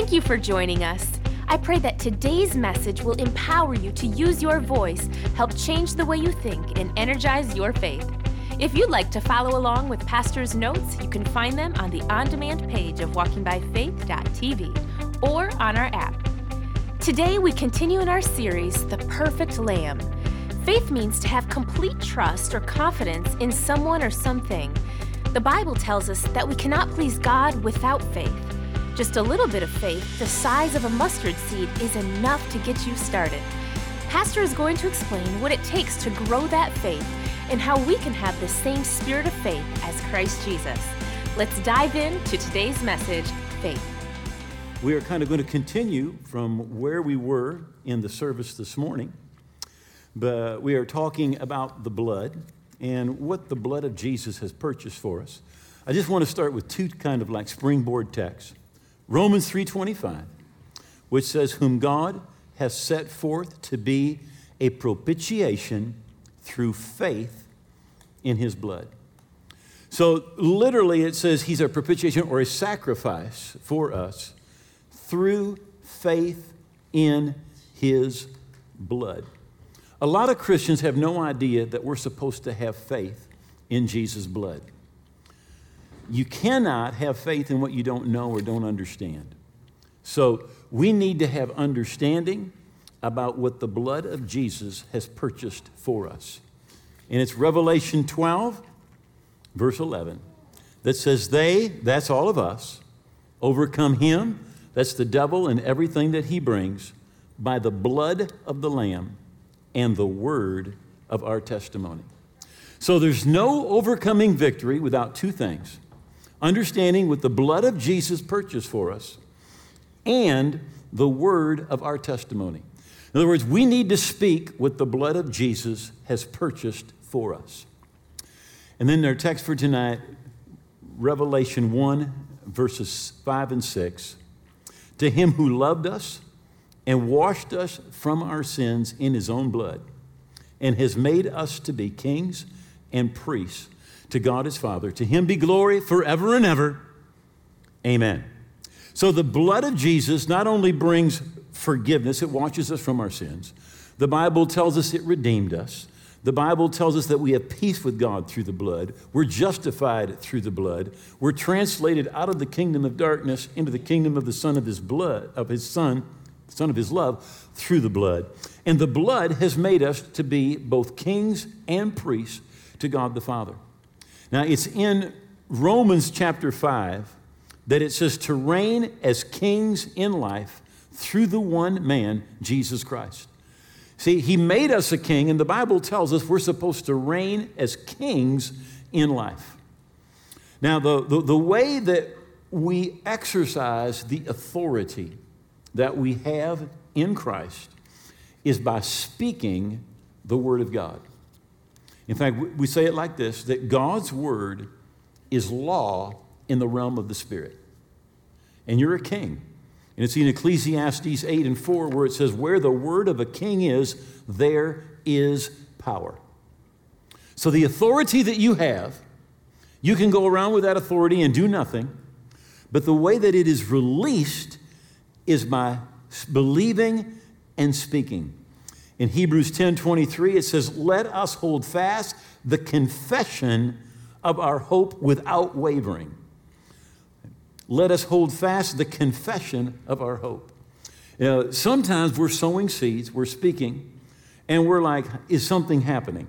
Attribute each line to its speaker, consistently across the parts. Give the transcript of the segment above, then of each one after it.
Speaker 1: Thank you for joining us. I pray that today's message will empower you to use your voice, help change the way you think, and energize your faith. If you'd like to follow along with Pastor's notes, you can find them on the on demand page of walkingbyfaith.tv or on our app. Today, we continue in our series, The Perfect Lamb. Faith means to have complete trust or confidence in someone or something. The Bible tells us that we cannot please God without faith. Just a little bit of faith, the size of a mustard seed, is enough to get you started. Pastor is going to explain what it takes to grow that faith and how we can have the same spirit of faith as Christ Jesus. Let's dive into today's message faith.
Speaker 2: We are kind of going to continue from where we were in the service this morning, but we are talking about the blood and what the blood of Jesus has purchased for us. I just want to start with two kind of like springboard texts. Romans 3:25, which says whom God has set forth to be a propitiation through faith in his blood. So, literally, it says he's a propitiation or a sacrifice for us through faith in his blood. A lot of Christians have no idea that we're supposed to have faith in Jesus' blood. You cannot have faith in what you don't know or don't understand. So, we need to have understanding about what the blood of Jesus has purchased for us. And it's Revelation 12, verse 11, that says, They, that's all of us, overcome him, that's the devil and everything that he brings, by the blood of the Lamb and the word of our testimony. So there's no overcoming victory without two things understanding what the blood of Jesus purchased for us and the word of our testimony. In other words, we need to speak what the blood of Jesus has purchased for us. And then our text for tonight, Revelation 1, verses 5 and 6. To him who loved us and washed us from our sins in his own blood, and has made us to be kings and priests to God his Father. To him be glory forever and ever. Amen. So the blood of Jesus not only brings forgiveness, it washes us from our sins. The Bible tells us it redeemed us. The Bible tells us that we have peace with God through the blood. We're justified through the blood. We're translated out of the kingdom of darkness into the kingdom of the Son of His blood, of His Son, Son of His love, through the blood. And the blood has made us to be both kings and priests to God the Father. Now, it's in Romans chapter 5 that it says to reign as kings in life through the one man, Jesus Christ. See, he made us a king, and the Bible tells us we're supposed to reign as kings in life. Now, the, the, the way that we exercise the authority that we have in Christ is by speaking the Word of God. In fact, we say it like this that God's Word is law in the realm of the Spirit. And you're a king. And it's in Ecclesiastes 8 and 4 where it says, Where the word of a king is, there is power. So the authority that you have, you can go around with that authority and do nothing. But the way that it is released is by believing and speaking. In Hebrews 10 23, it says, Let us hold fast the confession of our hope without wavering let us hold fast the confession of our hope. You know, sometimes we're sowing seeds, we're speaking, and we're like, is something happening?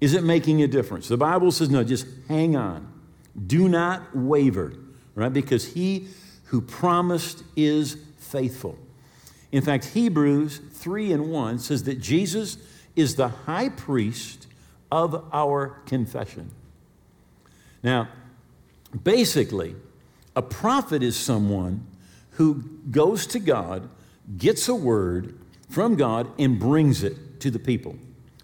Speaker 2: Is it making a difference? The Bible says, no, just hang on. Do not waver, right? Because he who promised is faithful. In fact, Hebrews 3 and 1 says that Jesus is the high priest of our confession. Now, basically, a prophet is someone who goes to God, gets a word from God, and brings it to the people.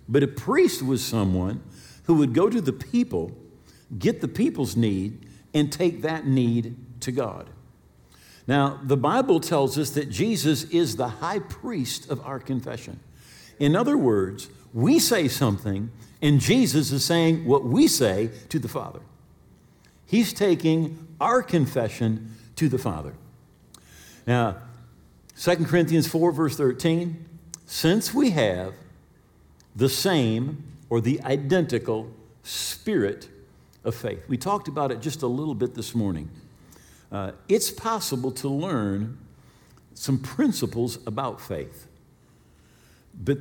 Speaker 2: But a priest was someone who would go to the people, get the people's need, and take that need to God. Now, the Bible tells us that Jesus is the high priest of our confession. In other words, we say something, and Jesus is saying what we say to the Father. He's taking our confession to the Father. Now, 2 Corinthians 4, verse 13, since we have the same or the identical spirit of faith. We talked about it just a little bit this morning. Uh, it's possible to learn some principles about faith, but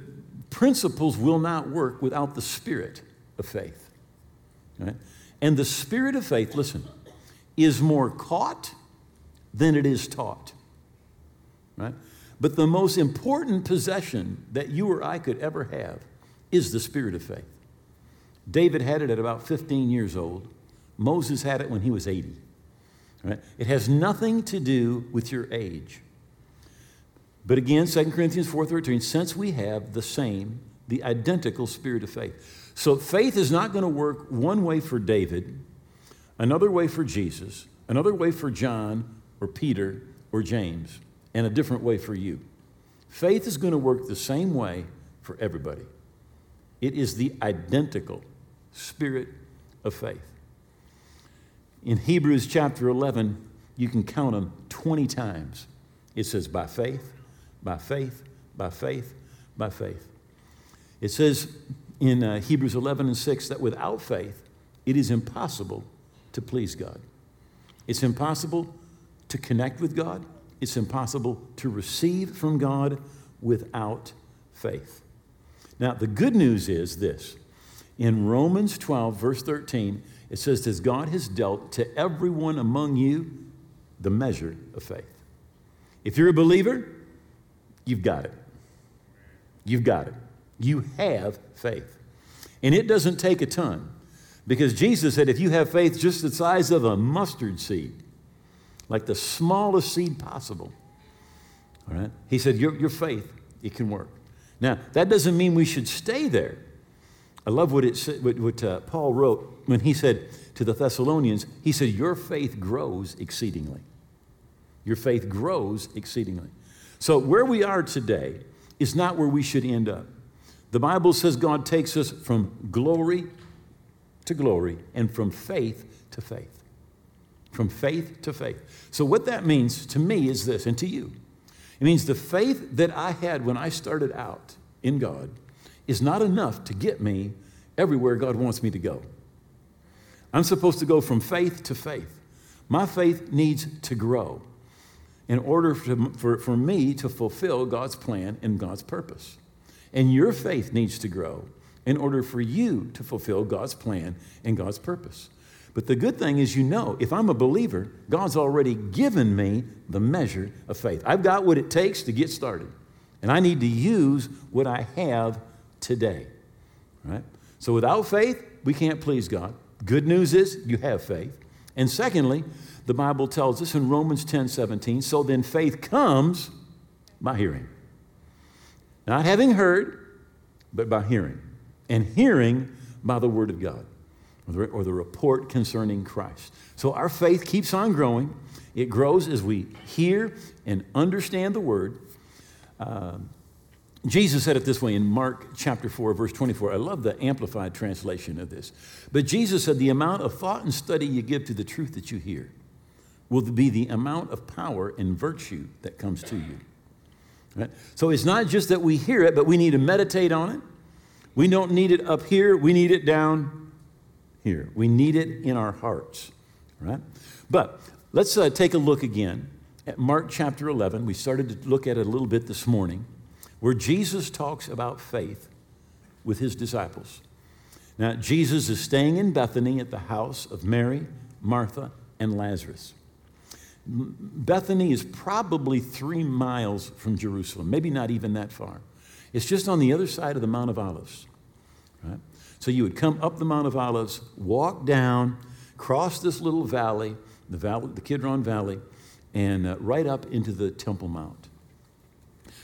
Speaker 2: principles will not work without the spirit of faith. Right? And the spirit of faith, listen, is more caught than it is taught. Right? But the most important possession that you or I could ever have is the spirit of faith. David had it at about 15 years old. Moses had it when he was 80. Right? It has nothing to do with your age. But again, 2 Corinthians 4:13, since we have the same, the identical spirit of faith. So faith is not going to work one way for David, another way for Jesus, another way for John or Peter or James, and a different way for you. Faith is going to work the same way for everybody. It is the identical spirit of faith. In Hebrews chapter 11, you can count them 20 times. It says, by faith, by faith, by faith, by faith. It says in uh, Hebrews 11 and 6 that without faith, it is impossible to please God. It's impossible to connect with God. It's impossible to receive from God without faith. Now, the good news is this in Romans 12, verse 13, it says, As God has dealt to everyone among you the measure of faith. If you're a believer, you've got it. You've got it. You have faith. And it doesn't take a ton because Jesus said, if you have faith just the size of a mustard seed, like the smallest seed possible, all right, he said, your, your faith, it can work. Now, that doesn't mean we should stay there. I love what, it, what, what uh, Paul wrote when he said to the Thessalonians, he said, Your faith grows exceedingly. Your faith grows exceedingly. So, where we are today is not where we should end up. The Bible says God takes us from glory to glory and from faith to faith. From faith to faith. So, what that means to me is this, and to you it means the faith that I had when I started out in God is not enough to get me everywhere God wants me to go. I'm supposed to go from faith to faith. My faith needs to grow in order for, for, for me to fulfill God's plan and God's purpose. And your faith needs to grow in order for you to fulfill God's plan and God's purpose. But the good thing is, you know, if I'm a believer, God's already given me the measure of faith. I've got what it takes to get started. And I need to use what I have today. Right? So without faith, we can't please God. Good news is you have faith. And secondly, the Bible tells us in Romans 10 17, so then faith comes by hearing. Not having heard, but by hearing. And hearing by the Word of God or the, or the report concerning Christ. So our faith keeps on growing. It grows as we hear and understand the Word. Um, Jesus said it this way in Mark chapter 4, verse 24. I love the amplified translation of this. But Jesus said, The amount of thought and study you give to the truth that you hear will be the amount of power and virtue that comes to you. Right? So it's not just that we hear it, but we need to meditate on it. We don't need it up here, we need it down here. We need it in our hearts. Right? But let's uh, take a look again at Mark chapter 11. We started to look at it a little bit this morning where Jesus talks about faith with his disciples. Now, Jesus is staying in Bethany at the house of Mary, Martha, and Lazarus. Bethany is probably three miles from Jerusalem, maybe not even that far. It's just on the other side of the Mount of Olives. Right? So you would come up the Mount of Olives, walk down, cross this little valley, the, valley, the Kidron Valley, and uh, right up into the Temple Mount.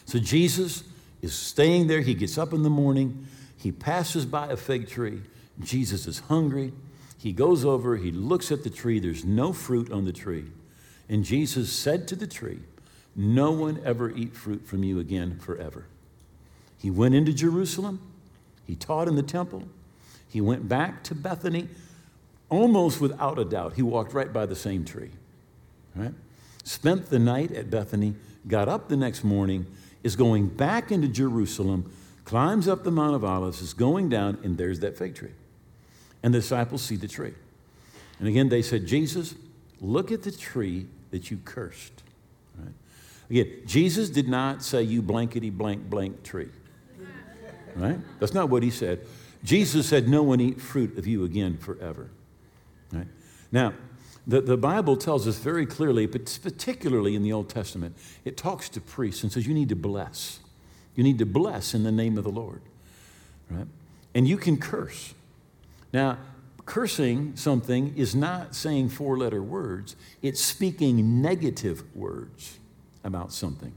Speaker 2: So Jesus is staying there. He gets up in the morning. He passes by a fig tree. Jesus is hungry. He goes over, he looks at the tree. There's no fruit on the tree. And Jesus said to the tree, No one ever eat fruit from you again forever. He went into Jerusalem. He taught in the temple. He went back to Bethany almost without a doubt. He walked right by the same tree. Right? spent the night at Bethany, got up the next morning, is going back into Jerusalem, climbs up the Mount of Olives, is going down, and there's that fig tree. And the disciples see the tree. And again, they said, Jesus, look at the tree that you cursed. Right? Again, Jesus did not say, you blankety blank blank tree. Right? That's not what he said. Jesus said, No one eat fruit of you again forever. Right? Now, the, the Bible tells us very clearly, but particularly in the Old Testament, it talks to priests and says you need to bless. You need to bless in the name of the Lord. Right? And you can curse. Now, cursing something is not saying four letter words, it's speaking negative words about something.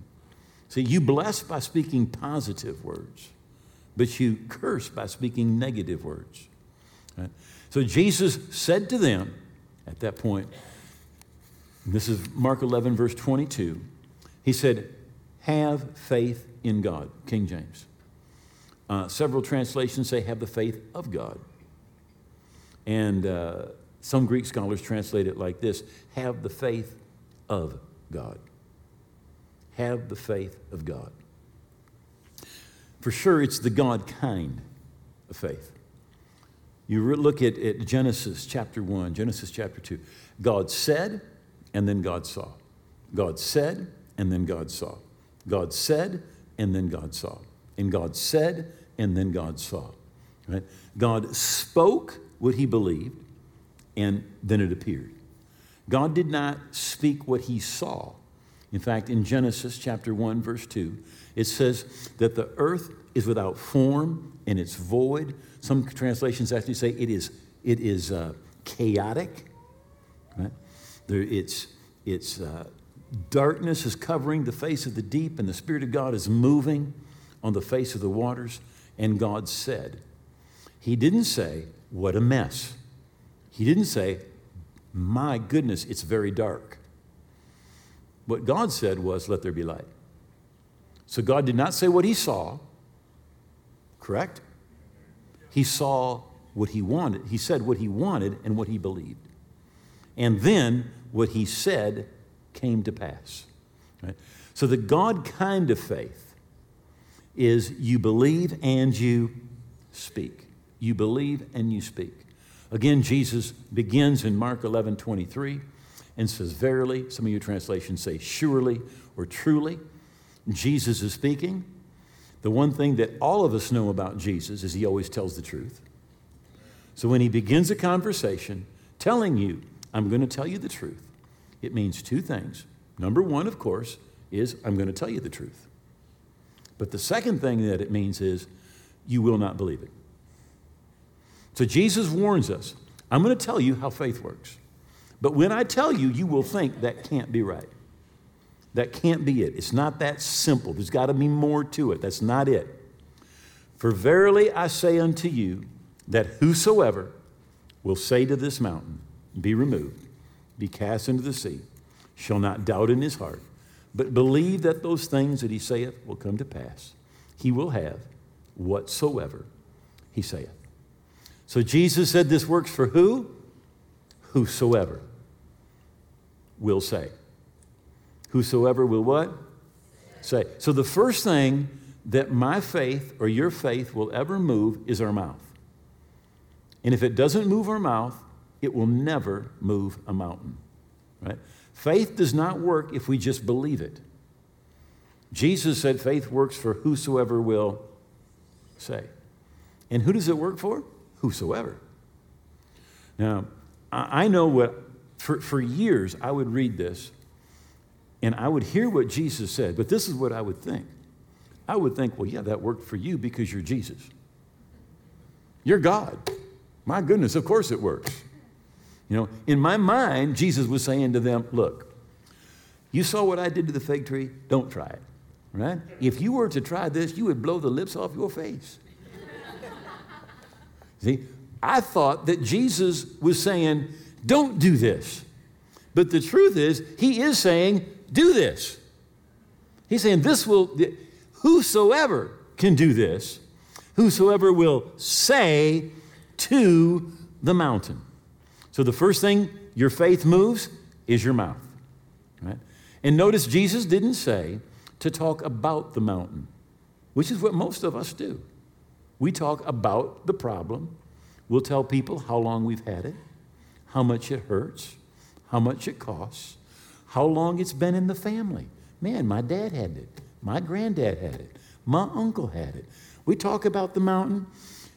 Speaker 2: See, you bless by speaking positive words, but you curse by speaking negative words. Right? So Jesus said to them at that point, this is Mark 11, verse 22, he said, Have faith in God, King James. Uh, several translations say, Have the faith of God. And uh, some Greek scholars translate it like this Have the faith of God. Have the faith of God. For sure, it's the God kind of faith. You look at, at Genesis chapter 1, Genesis chapter 2. God said, and then God saw. God said, and then God saw. God said, and then God saw. And God said, and then God saw. Right? God spoke what he believed, and then it appeared. God did not speak what he saw. In fact, in Genesis chapter 1, verse 2, it says that the earth is without form and it's void some translations actually say it is, it is uh, chaotic. Right? There, it's it's uh, darkness is covering the face of the deep, and the Spirit of God is moving on the face of the waters. And God said, He didn't say, What a mess. He didn't say, My goodness, it's very dark. What God said was, Let there be light. So God did not say what He saw, correct? He saw what he wanted. He said what he wanted and what he believed. And then what he said came to pass. Right? So the God kind of faith is you believe and you speak. You believe and you speak. Again, Jesus begins in Mark 11 23 and says, Verily, some of your translations say surely or truly. Jesus is speaking. The one thing that all of us know about Jesus is he always tells the truth. So when he begins a conversation telling you, I'm going to tell you the truth, it means two things. Number one, of course, is I'm going to tell you the truth. But the second thing that it means is you will not believe it. So Jesus warns us I'm going to tell you how faith works. But when I tell you, you will think that can't be right. That can't be it. It's not that simple. There's got to be more to it. That's not it. For verily I say unto you that whosoever will say to this mountain, Be removed, be cast into the sea, shall not doubt in his heart, but believe that those things that he saith will come to pass, he will have whatsoever he saith. So Jesus said this works for who? Whosoever will say. Whosoever will what? Say. So the first thing that my faith or your faith will ever move is our mouth. And if it doesn't move our mouth, it will never move a mountain. Right? Faith does not work if we just believe it. Jesus said faith works for whosoever will say. And who does it work for? Whosoever. Now, I know what, for, for years, I would read this and I would hear what Jesus said, but this is what I would think. I would think, well, yeah, that worked for you because you're Jesus. You're God. My goodness, of course it works. You know, in my mind, Jesus was saying to them, look, you saw what I did to the fig tree? Don't try it, right? If you were to try this, you would blow the lips off your face. See, I thought that Jesus was saying, don't do this. But the truth is, he is saying, do this. He's saying, This will, whosoever can do this, whosoever will say to the mountain. So the first thing your faith moves is your mouth. Right? And notice Jesus didn't say to talk about the mountain, which is what most of us do. We talk about the problem. We'll tell people how long we've had it, how much it hurts, how much it costs, how long it's been in the family. Man, my dad had it. My granddad had it. My uncle had it. We talk about the mountain,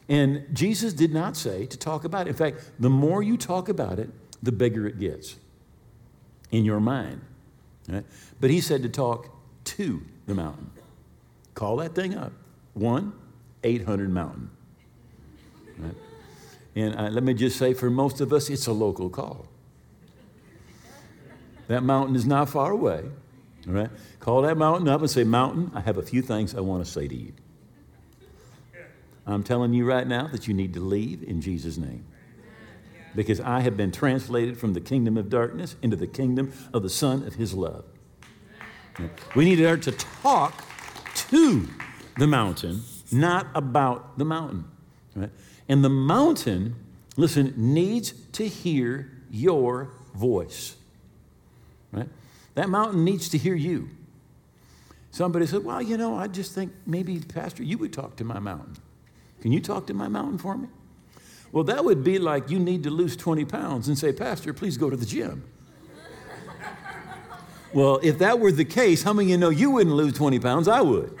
Speaker 2: and Jesus did not say to talk about it. In fact, the more you talk about it, the bigger it gets in your mind. Right? But he said to talk to the mountain. Call that thing up. 1 800 Mountain. Right? And uh, let me just say, for most of us, it's a local call. That mountain is not far away. All right? Call that mountain up and say, Mountain, I have a few things I want to say to you. I'm telling you right now that you need to leave in Jesus' name. Because I have been translated from the kingdom of darkness into the kingdom of the Son of His love. We need to talk to the mountain, not about the mountain. Right? And the mountain, listen, needs to hear your voice. Right? That mountain needs to hear you. Somebody said, Well, you know, I just think maybe, Pastor, you would talk to my mountain. Can you talk to my mountain for me? Well, that would be like you need to lose 20 pounds and say, Pastor, please go to the gym. well, if that were the case, how many of you know you wouldn't lose 20 pounds? I would.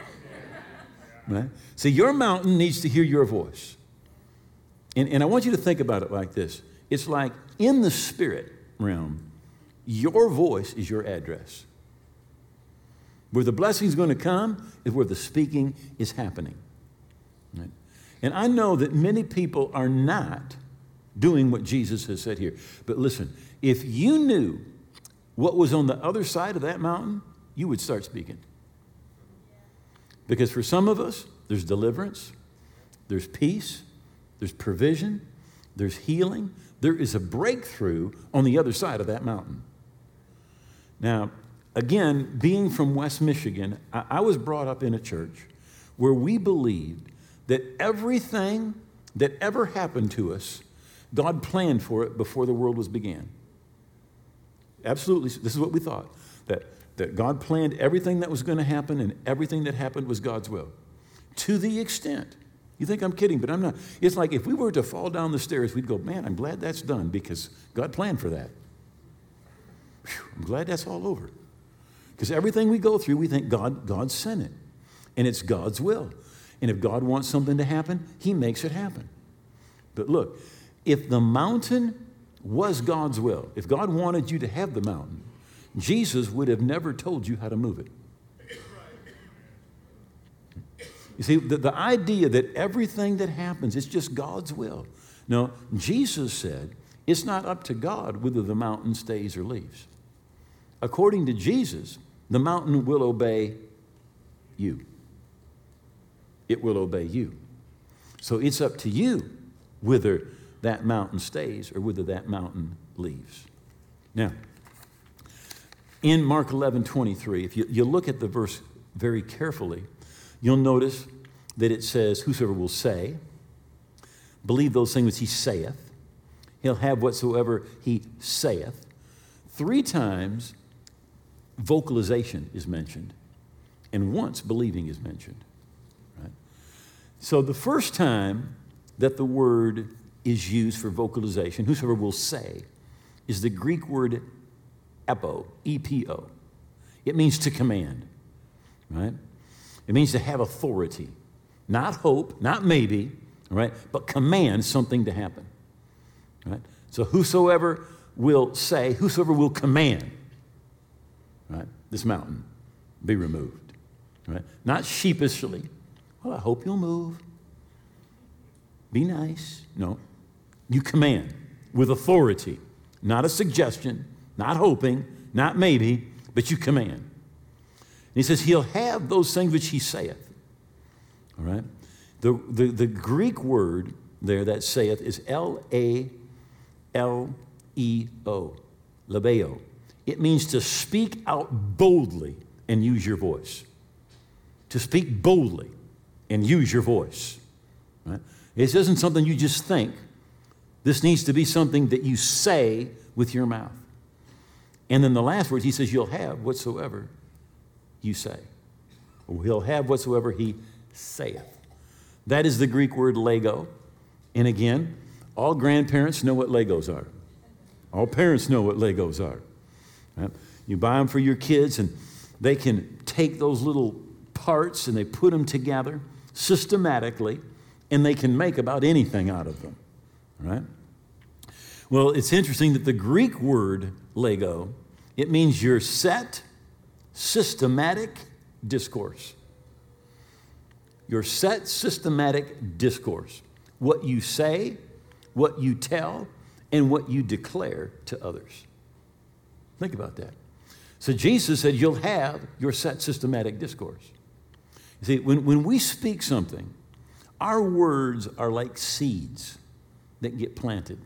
Speaker 2: Right? So your mountain needs to hear your voice. And, and I want you to think about it like this it's like in the spirit realm, your voice is your address. Where the blessing is going to come is where the speaking is happening. Right? And I know that many people are not doing what Jesus has said here. But listen, if you knew what was on the other side of that mountain, you would start speaking. Because for some of us, there's deliverance, there's peace, there's provision, there's healing, there is a breakthrough on the other side of that mountain. Now, again, being from West Michigan, I, I was brought up in a church where we believed that everything that ever happened to us, God planned for it before the world was began. Absolutely, this is what we thought that, that God planned everything that was going to happen, and everything that happened was God's will. To the extent, you think I'm kidding, but I'm not. It's like if we were to fall down the stairs, we'd go, Man, I'm glad that's done because God planned for that. Whew, I'm glad that's all over. Because everything we go through, we think God, God sent it. And it's God's will. And if God wants something to happen, He makes it happen. But look, if the mountain was God's will, if God wanted you to have the mountain, Jesus would have never told you how to move it. You see, the, the idea that everything that happens is just God's will. No, Jesus said it's not up to God whether the mountain stays or leaves. According to Jesus, the mountain will obey you. It will obey you. So it's up to you whether that mountain stays or whether that mountain leaves. Now, in Mark 11 23, if you, you look at the verse very carefully, you'll notice that it says, Whosoever will say, believe those things which he saith, he'll have whatsoever he saith. Three times vocalization is mentioned, and once believing is mentioned. Right? So the first time that the word is used for vocalization, whosoever will say, is the Greek word epo, E-P-O. It means to command, right? It means to have authority, not hope, not maybe, right? But command something to happen, right? So whosoever will say, whosoever will command, right? This mountain be removed, right? Not sheepishly. Well, I hope you'll move. Be nice. No. You command with authority, not a suggestion, not hoping, not maybe, but you command. And he says, He'll have those things which He saith. All right? The, the, the Greek word there that saith is L A L E O, laleo. It means to speak out boldly and use your voice. To speak boldly and use your voice. Right? This isn't something you just think. This needs to be something that you say with your mouth. And then the last words, he says, You'll have whatsoever you say. Or he'll have whatsoever he saith. That is the Greek word lego. And again, all grandparents know what Legos are. All parents know what Legos are. Right? You buy them for your kids, and they can take those little parts and they put them together systematically, and they can make about anything out of them. Right? Well, it's interesting that the Greek word Lego, it means your set, systematic discourse. Your set, systematic discourse. What you say, what you tell, and what you declare to others. Think about that. So Jesus said, You'll have your set systematic discourse. You see, when, when we speak something, our words are like seeds that get planted.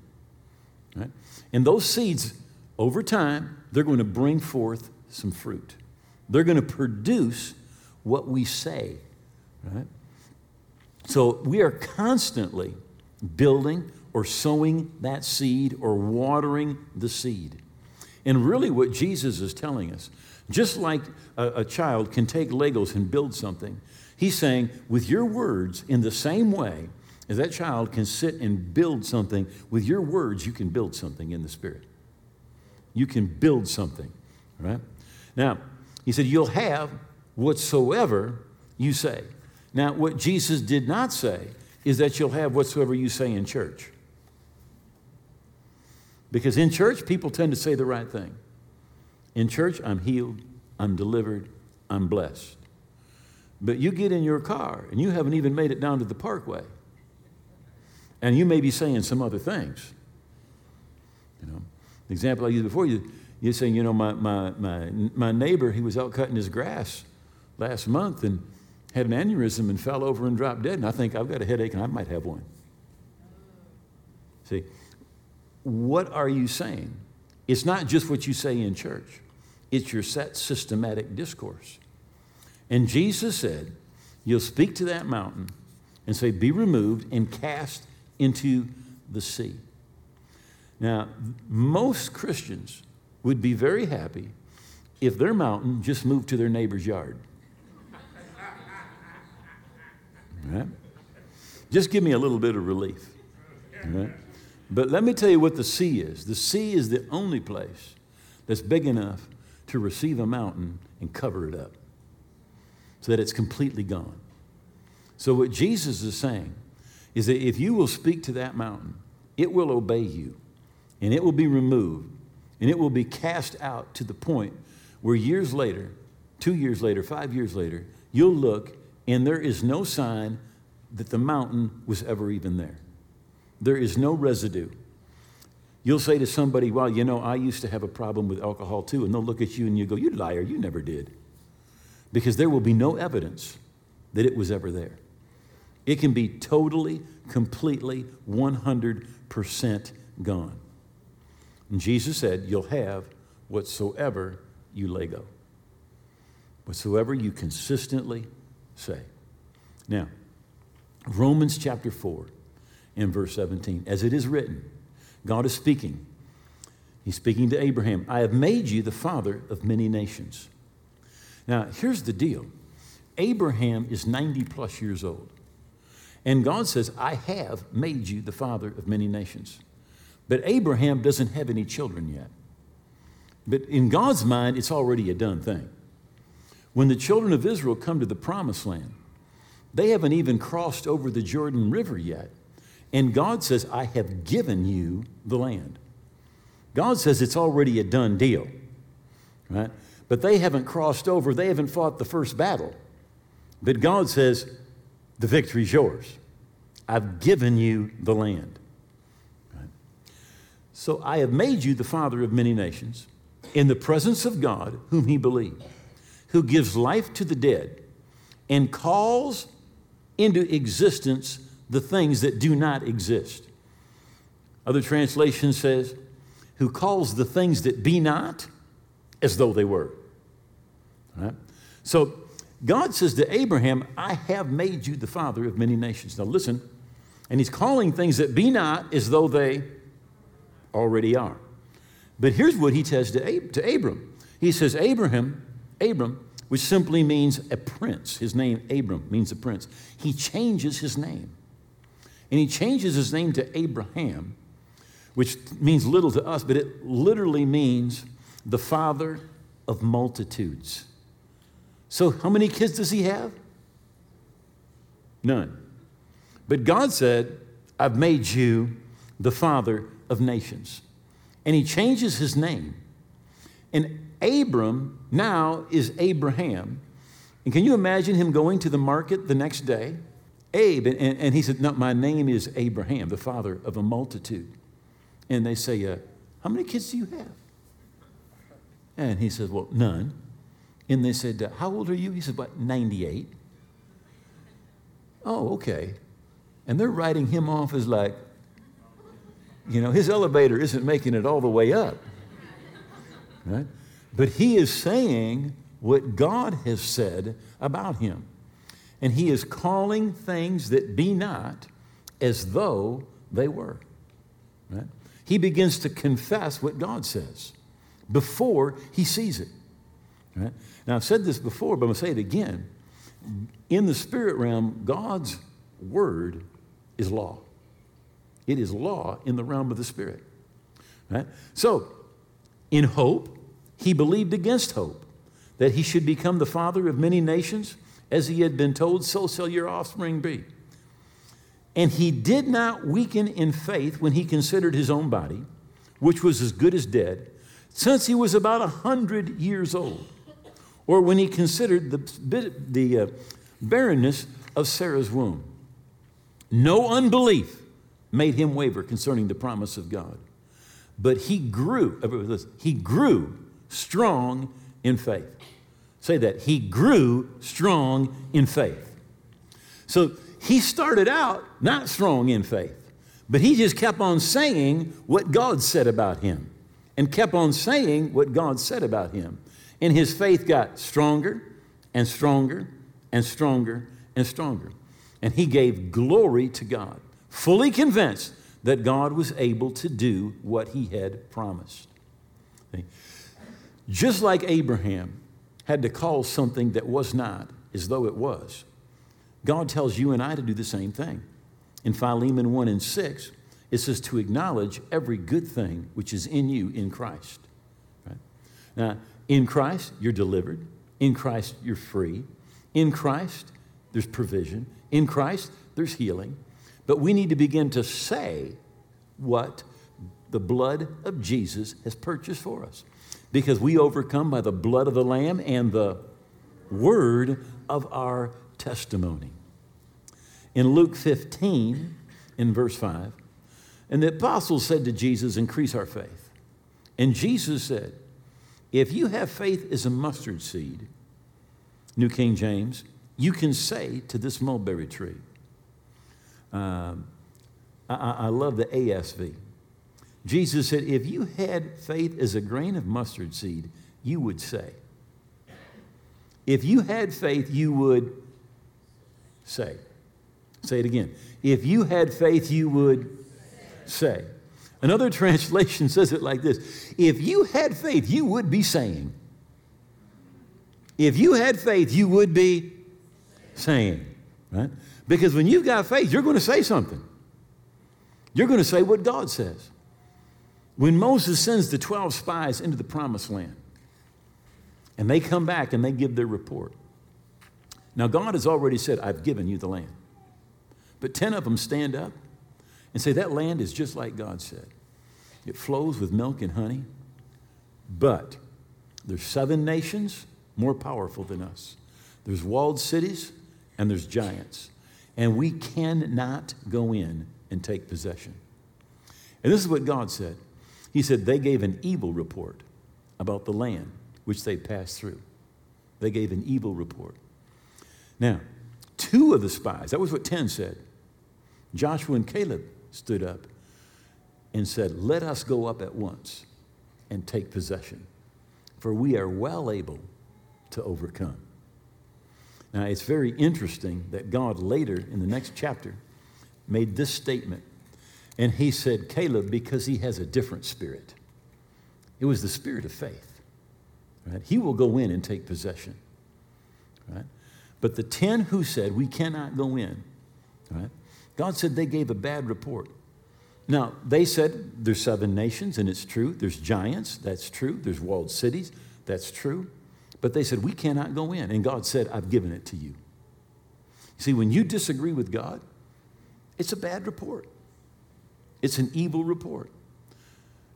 Speaker 2: Right? And those seeds, over time, they're going to bring forth some fruit. They're going to produce what we say. Right? So we are constantly building or sowing that seed or watering the seed. And really, what Jesus is telling us, just like a, a, child can take Legos and build something, he's saying, with your words, in the same way as that child can sit and build something, with your words, you can build something in the Spirit. You can build something, right? Now, he said, You'll have whatsoever you say. Now, what Jesus did not say is that you'll have whatsoever you say in church. Because in church, people tend to say the right thing. In church, I'm healed, I'm delivered, I'm blessed. But you get in your car and you haven't even made it down to the parkway. And you may be saying some other things. You know, the example I used before, you, you're saying, you know, my, my, my, my neighbor, he was out cutting his grass last month and had an aneurysm and fell over and dropped dead. And I think I've got a headache and I might have one. See, what are you saying? It's not just what you say in church, it's your set systematic discourse. And Jesus said, You'll speak to that mountain and say, Be removed and cast into the sea. Now, most Christians would be very happy if their mountain just moved to their neighbor's yard. Right? Just give me a little bit of relief. Right? But let me tell you what the sea is. The sea is the only place that's big enough to receive a mountain and cover it up so that it's completely gone. So, what Jesus is saying is that if you will speak to that mountain, it will obey you and it will be removed and it will be cast out to the point where years later, two years later, five years later, you'll look and there is no sign that the mountain was ever even there. There is no residue. You'll say to somebody, Well, you know, I used to have a problem with alcohol too. And they'll look at you and you go, You liar, you never did. Because there will be no evidence that it was ever there. It can be totally, completely, 100% gone. And Jesus said, You'll have whatsoever you lay go, whatsoever you consistently say. Now, Romans chapter 4 and verse 17. As it is written, God is speaking. He's speaking to Abraham I have made you the father of many nations. Now, here's the deal Abraham is 90 plus years old. And God says, I have made you the father of many nations. But Abraham doesn't have any children yet. But in God's mind, it's already a done thing. When the children of Israel come to the promised land, they haven't even crossed over the Jordan River yet. And God says, I have given you the land. God says it's already a done deal, right? But they haven't crossed over, they haven't fought the first battle. But God says, the victory's yours. I've given you the land. Right? So I have made you the father of many nations in the presence of God, whom he believed, who gives life to the dead and calls into existence the things that do not exist. Other translation says, who calls the things that be not as though they were. Right? So God says to Abraham, I have made you the father of many nations. Now listen, and he's calling things that be not as though they already are. But here's what he says to, Ab- to Abram. He says, Abraham, Abram, which simply means a prince. His name, Abram, means a prince. He changes his name. And he changes his name to Abraham, which means little to us, but it literally means the father of multitudes. So, how many kids does he have? None. But God said, I've made you the father of nations. And he changes his name. And Abram now is Abraham. And can you imagine him going to the market the next day? Abe, and, and he said, No, my name is Abraham, the father of a multitude. And they say, uh, How many kids do you have? And he says, Well, none. And they said, uh, How old are you? He said, What, 98? Oh, okay. And they're writing him off as like, you know, his elevator isn't making it all the way up. Right? But he is saying what God has said about him. And he is calling things that be not as though they were. Right? He begins to confess what God says before he sees it. Right? Now, I've said this before, but I'm going to say it again. In the spirit realm, God's word is law. It is law in the realm of the spirit. Right? So, in hope, he believed against hope that he should become the father of many nations, as he had been told, so shall your offspring be. And he did not weaken in faith when he considered his own body, which was as good as dead, since he was about a hundred years old, or when he considered the, the uh, barrenness of Sarah's womb. No unbelief made him waver concerning the promise of God. But he grew, he grew strong in faith. Say that. He grew strong in faith. So he started out not strong in faith, but he just kept on saying what God said about him and kept on saying what God said about him. And his faith got stronger and stronger and stronger and stronger. And he gave glory to God, fully convinced that God was able to do what he had promised. Just like Abraham had to call something that was not as though it was, God tells you and I to do the same thing. In Philemon 1 and 6, it says to acknowledge every good thing which is in you in Christ. Right? Now, in Christ, you're delivered. In Christ, you're free. In Christ, there's provision. In Christ, there's healing. But we need to begin to say what the blood of Jesus has purchased for us. Because we overcome by the blood of the Lamb and the word of our testimony. In Luke 15, in verse 5, and the apostles said to Jesus, Increase our faith. And Jesus said, If you have faith as a mustard seed, New King James, you can say to this mulberry tree. Um, I, I love the ASV. Jesus said, If you had faith as a grain of mustard seed, you would say. If you had faith, you would say. Say it again. If you had faith, you would say. Another translation says it like this If you had faith, you would be saying. If you had faith, you would be saying, right? Because when you've got faith, you're going to say something. You're going to say what God says. When Moses sends the 12 spies into the promised land, and they come back and they give their report. Now, God has already said, I've given you the land. But 10 of them stand up and say, That land is just like God said. It flows with milk and honey, but there's seven nations more powerful than us. There's walled cities and there's giants. And we cannot go in and take possession. And this is what God said He said, They gave an evil report about the land which they passed through. They gave an evil report. Now, two of the spies, that was what 10 said. Joshua and Caleb stood up and said, Let us go up at once and take possession, for we are well able to overcome. Now, it's very interesting that God later in the next chapter made this statement. And he said, Caleb, because he has a different spirit. It was the spirit of faith. Right? He will go in and take possession. Right? But the 10 who said, We cannot go in, right? God said they gave a bad report. Now, they said there's seven nations, and it's true. There's giants, that's true. There's walled cities, that's true. But they said, We cannot go in. And God said, I've given it to you. See, when you disagree with God, it's a bad report, it's an evil report.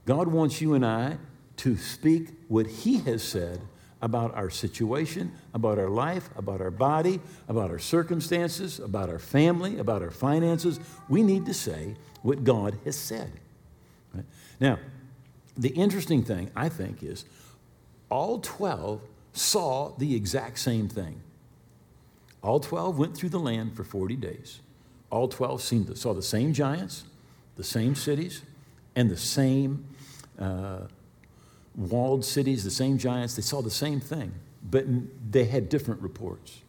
Speaker 2: God wants you and I to speak what He has said about our situation, about our life, about our body, about our circumstances, about our family, about our finances. We need to say what God has said. Right? Now, the interesting thing, I think, is all 12 saw the exact same thing. All 12 went through the land for 40 days. All 12 seen, saw the same giants, the same cities, and the same uh, walled cities, the same giants. They saw the same thing, but they had different reports.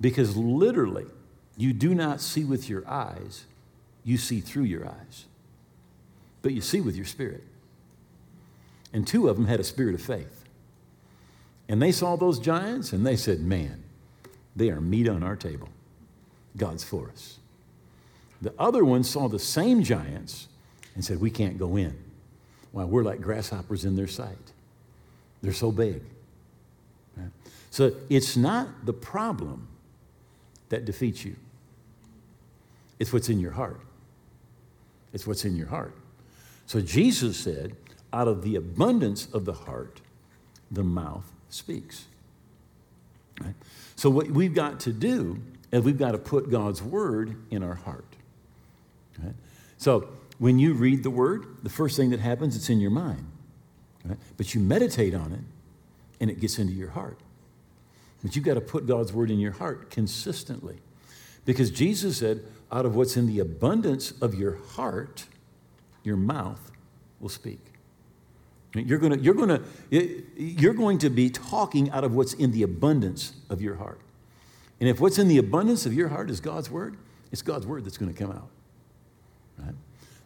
Speaker 2: Because literally, you do not see with your eyes, you see through your eyes. But you see with your spirit. And two of them had a spirit of faith. And they saw those giants and they said, Man, they are meat on our table. God's for us. The other one saw the same giants and said, We can't go in. Why, we're like grasshoppers in their sight. They're so big. So it's not the problem that defeats you, it's what's in your heart. It's what's in your heart. So Jesus said, out of the abundance of the heart, the mouth speaks. Right? So, what we've got to do is we've got to put God's word in our heart. Right? So, when you read the word, the first thing that happens, it's in your mind. Right? But you meditate on it, and it gets into your heart. But you've got to put God's word in your heart consistently. Because Jesus said, out of what's in the abundance of your heart, your mouth will speak. You're to, you're to, you're going to be talking out of what's in the abundance of your heart. And if what's in the abundance of your heart is God's word, it's God's word that's going to come out.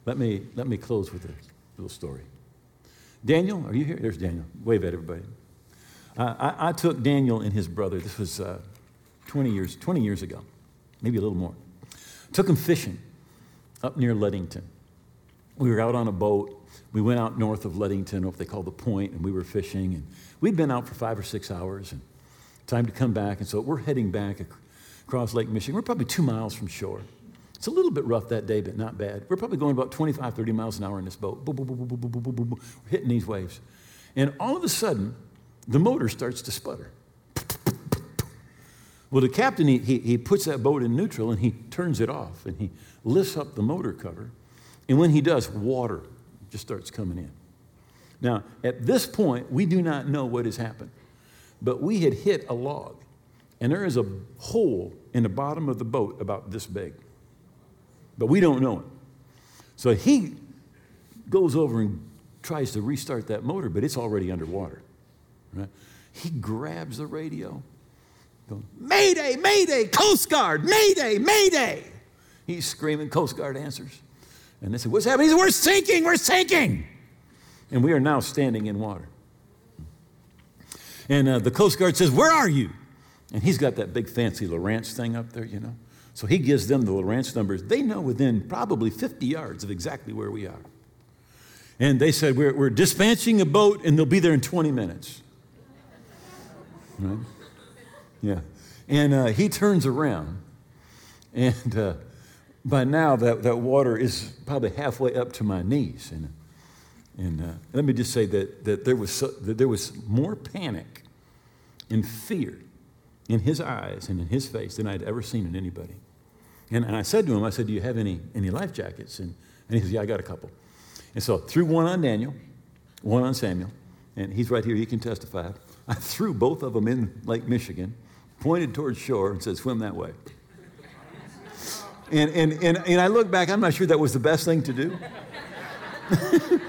Speaker 2: Let me, let me close with a little story. Daniel, are you here? There's Daniel. Wave at everybody. Uh, I, I, took Daniel and his brother, this was uh, 20, years, 20 years ago, maybe a little more. Took him fishing up near Ludington. We were out on a boat we went out north of Ludington, what they call the point, and we were fishing. And we'd been out for five or six hours, and time to come back. And so we're heading back across Lake Michigan. We're probably two miles from shore. It's a little bit rough that day, but not bad. We're probably going about 25, 30 miles an hour in this boat. Boom, boom, boom, boom, boom, boom, boom, boom. We're hitting these waves. And all of a sudden, the motor starts to sputter. Well, the captain, he, he, he puts that boat in neutral and he turns it off and he lifts up the motor cover. And when he does, water just starts coming in. Now, at this point, we do not know what has happened, but we had hit a log, and there is a hole in the bottom of the boat about this big, but we don't know it. So he goes over and tries to restart that motor, but it's already underwater. Right? He grabs the radio, going, Mayday, Mayday, Coast Guard, Mayday, Mayday. He's screaming, Coast Guard answers. And they said, What's happening? He said, We're sinking, we're sinking. And we are now standing in water. And uh, the Coast Guard says, Where are you? And he's got that big fancy Lowrance thing up there, you know. So he gives them the Lowrance numbers. They know within probably 50 yards of exactly where we are. And they said, We're, we're dispatching a boat and they'll be there in 20 minutes. Right? Yeah. And uh, he turns around and uh, by now that, that water is probably halfway up to my knees. And, and uh, let me just say that, that, there was so, that there was more panic and fear in his eyes and in his face than I'd ever seen in anybody. And, and I said to him, I said, Do you have any, any life jackets? And, and he says, Yeah, I got a couple. And so I threw one on Daniel, one on Samuel, and he's right here, he can testify. I threw both of them in Lake Michigan, pointed towards shore, and said, Swim that way. And, and, and, and I look back, I'm not sure that was the best thing to do.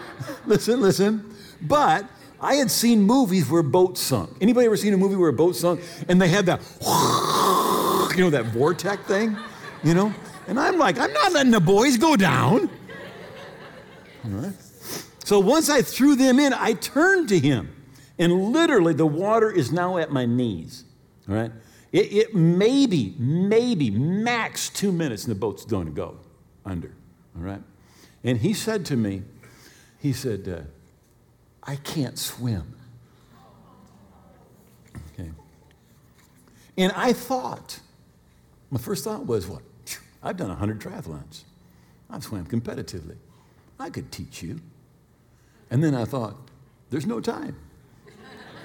Speaker 2: listen, listen. But I had seen movies where boats sunk. Anybody ever seen a movie where a boat sunk and they had that, you know, that vortex thing, you know? And I'm like, I'm not letting the boys go down. All right. So once I threw them in, I turned to him. And literally, the water is now at my knees. All right? It, it maybe, maybe max two minutes, and the boat's going to go under. All right? And he said to me, he said, uh, I can't swim. Okay. And I thought, my first thought was, what? I've done 100 triathlons. I've swam competitively. I could teach you. And then I thought, there's no time.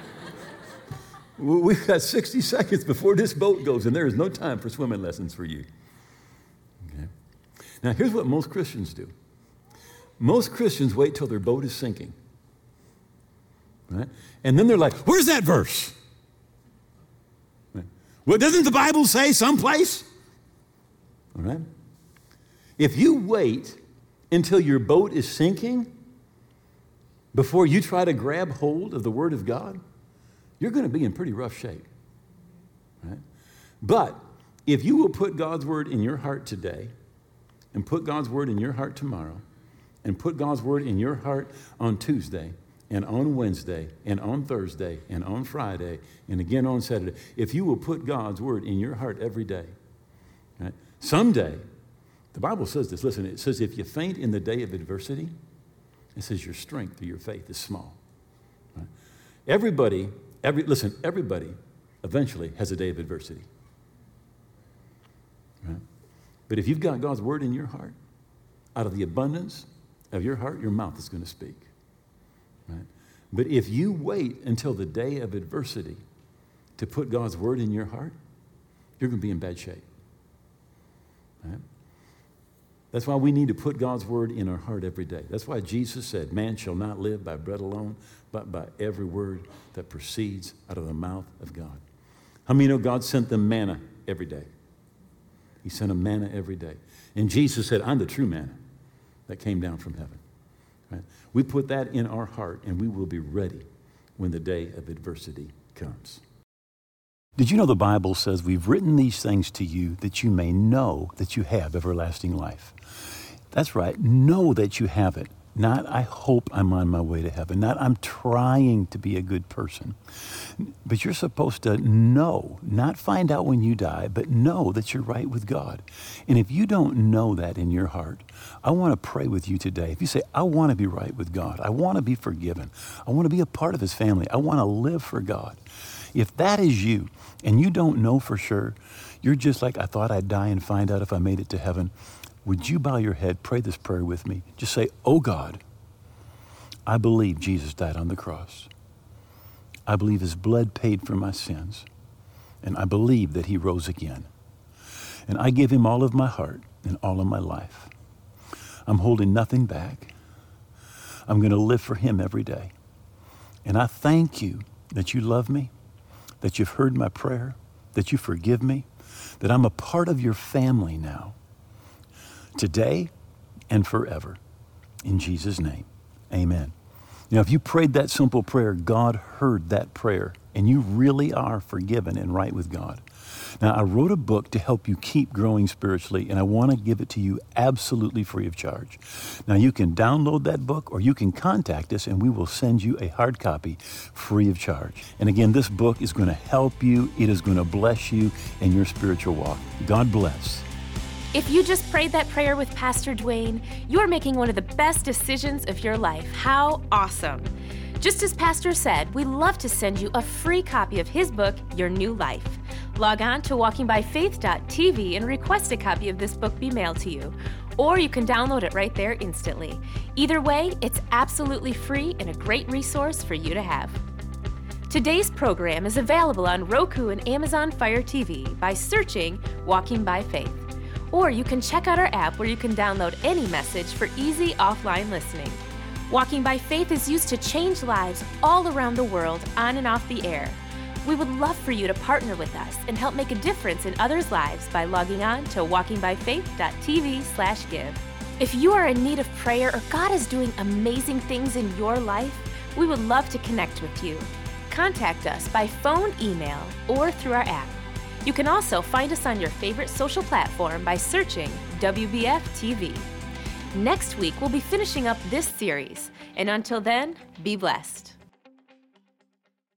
Speaker 2: We've got 60 seconds before this boat goes, and there is no time for swimming lessons for you. Okay. Now, here's what most Christians do most Christians wait till their boat is sinking. Right? And then they're like, where's that verse? Right? Well, doesn't the Bible say someplace? All right? If you wait until your boat is sinking before you try to grab hold of the Word of God, you're going to be in pretty rough shape. Right? But if you will put God's Word in your heart today, and put God's Word in your heart tomorrow, and put God's Word in your heart on Tuesday, and on Wednesday, and on Thursday, and on Friday, and again on Saturday, if you will put God's Word in your heart every day? Someday, the Bible says this listen, it says, if you faint in the day of adversity, it says your strength or your faith is small. Right? Everybody, every, listen, everybody eventually has a day of adversity. Right? But if you've got God's word in your heart, out of the abundance of your heart, your mouth is going to speak. Right? But if you wait until the day of adversity to put God's word in your heart, you're going to be in bad shape. Right? That's why we need to put God's word in our heart every day. That's why Jesus said, Man shall not live by bread alone, but by every word that proceeds out of the mouth of God. How many know God sent them manna every day? He sent them manna every day. And Jesus said, I'm the true manna that came down from heaven. Right? We put that in our heart, and we will be ready when the day of adversity comes. Did you know the Bible says, We've written these things to you that you may know that you have everlasting life? That's right. Know that you have it. Not, I hope I'm on my way to heaven. Not, I'm trying to be a good person. But you're supposed to know, not find out when you die, but know that you're right with God. And if you don't know that in your heart, I want to pray with you today. If you say, I want to be right with God, I want to be forgiven, I want to be a part of His family, I want to live for God. If that is you and you don't know for sure, you're just like, I thought I'd die and find out if I made it to heaven. Would you bow your head, pray this prayer with me? Just say, Oh God, I believe Jesus died on the cross. I believe his blood paid for my sins. And I believe that he rose again. And I give him all of my heart and all of my life. I'm holding nothing back. I'm going to live for him every day. And I thank you that you love me, that you've heard my prayer, that you forgive me, that I'm a part of your family now today and forever. In Jesus' name, amen. Now, if you prayed that simple prayer, God heard that prayer, and you really are forgiven and right with God. Now, I wrote a book to help you keep growing spiritually, and I want to give it to you absolutely free of charge. Now, you can download that book or you can contact us, and we will send you a hard copy free of charge. And again, this book is going to help you, it is going to bless you in your spiritual walk. God bless.
Speaker 1: If you just prayed that prayer with Pastor Duane, you are making one of the best decisions of your life. How awesome! Just as Pastor said, we love to send you a free copy of his book, Your New Life. Log on to walkingbyfaith.tv and request a copy of this book be mailed to you. Or you can download it right there instantly. Either way, it's absolutely free and a great resource for you to have. Today's program is available on Roku and Amazon Fire TV by searching Walking by Faith. Or you can check out our app where you can download any message for easy offline listening. Walking by Faith is used to change lives all around the world on and off the air. We would love for you to partner with us and help make a difference in others' lives by logging on to walkingbyfaith.tv/give. If you are in need of prayer or God is doing amazing things in your life, we would love to connect with you. Contact us by phone, email, or through our app. You can also find us on your favorite social platform by searching WBF TV. Next week, we'll be finishing up this series. And until then, be blessed.